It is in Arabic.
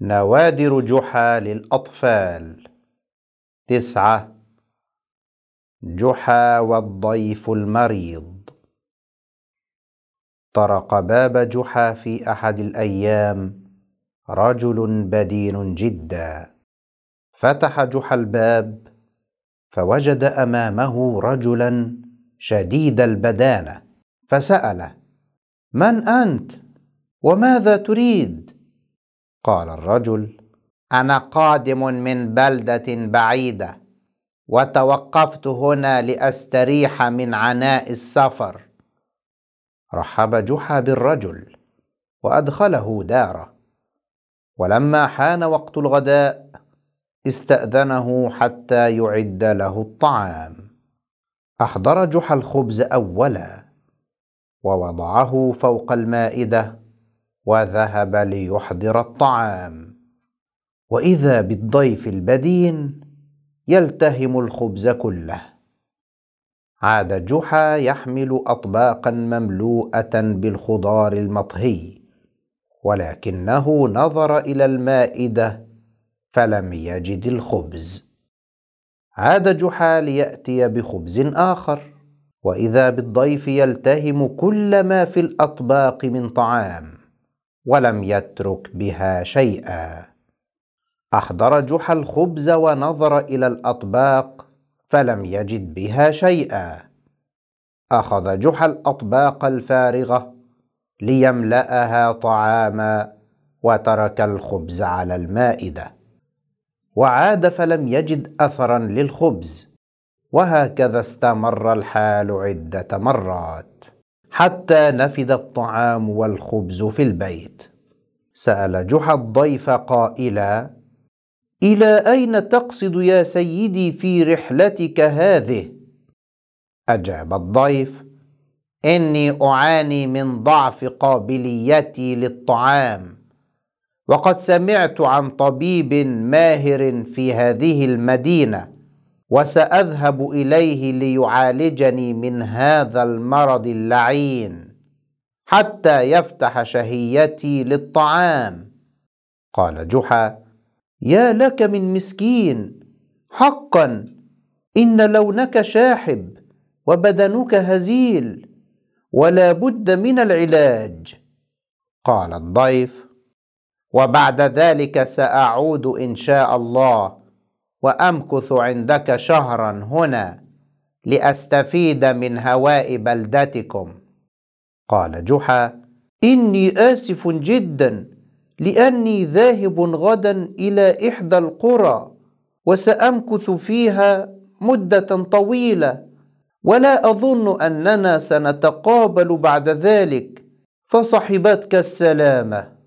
نوادر جحا للأطفال. تسعة. جحا والضيف المريض. طرق باب جحا في أحد الأيام. رجل بدين جدا. فتح جحا الباب فوجد أمامه رجلا شديد البدانة فسأله من أنت؟ وماذا تريد؟ قال الرجل أنا قادم من بلدة بعيدة وتوقفت هنا لأستريح من عناء السفر. رحب جحا بالرجل وأدخله داره. ولما حان وقت الغداء استأذنه حتى يعد له الطعام. أحضر جحا الخبز أولا ووضعه فوق المائدة وذهب ليحضر الطعام. وإذا بالضيف البدين يلتهم الخبز كله. عاد جحا يحمل أطباقا مملوءة بالخضار المطهي. ولكنه نظر إلى المائدة فلم يجد الخبز. عاد جحا ليأتي بخبز آخر. وإذا بالضيف يلتهم كل ما في الأطباق من طعام. ولم يترك بها شيئا. احضر جحا الخبز ونظر إلى الأطباق فلم يجد بها شيئا. أخذ جحا الأطباق الفارغة ليملأها طعاما وترك الخبز على المائدة. وعاد فلم يجد أثرا للخبز. وهكذا استمر الحال عدة مرات. حتى نفد الطعام والخبز في البيت. سأل جحا الضيف قائلا إلى أين تقصد يا سيدي في رحلتك هذه؟ أجاب الضيف إني أعاني من ضعف قابليتي للطعام وقد سمعت عن طبيب ماهر في هذه المدينة. وسأذهب إليه ليعالجني من هذا المرض اللعين حتى يفتح شهيتي للطعام. قال جحا يا لك من مسكين حقا إن لونك شاحب وبدنك هزيل ولا بد من العلاج. قال الضيف وبعد ذلك سأعود إن شاء الله وأمكث عندك شهرا هنا لأستفيد من هواء بلدتكم. قال جحا إني آسف جدا لأني ذاهب غدا إلى إحدى القرى وسأمكث فيها مدة طويلة ولا أظن أننا سنتقابل بعد ذلك فصحبتك السلامة.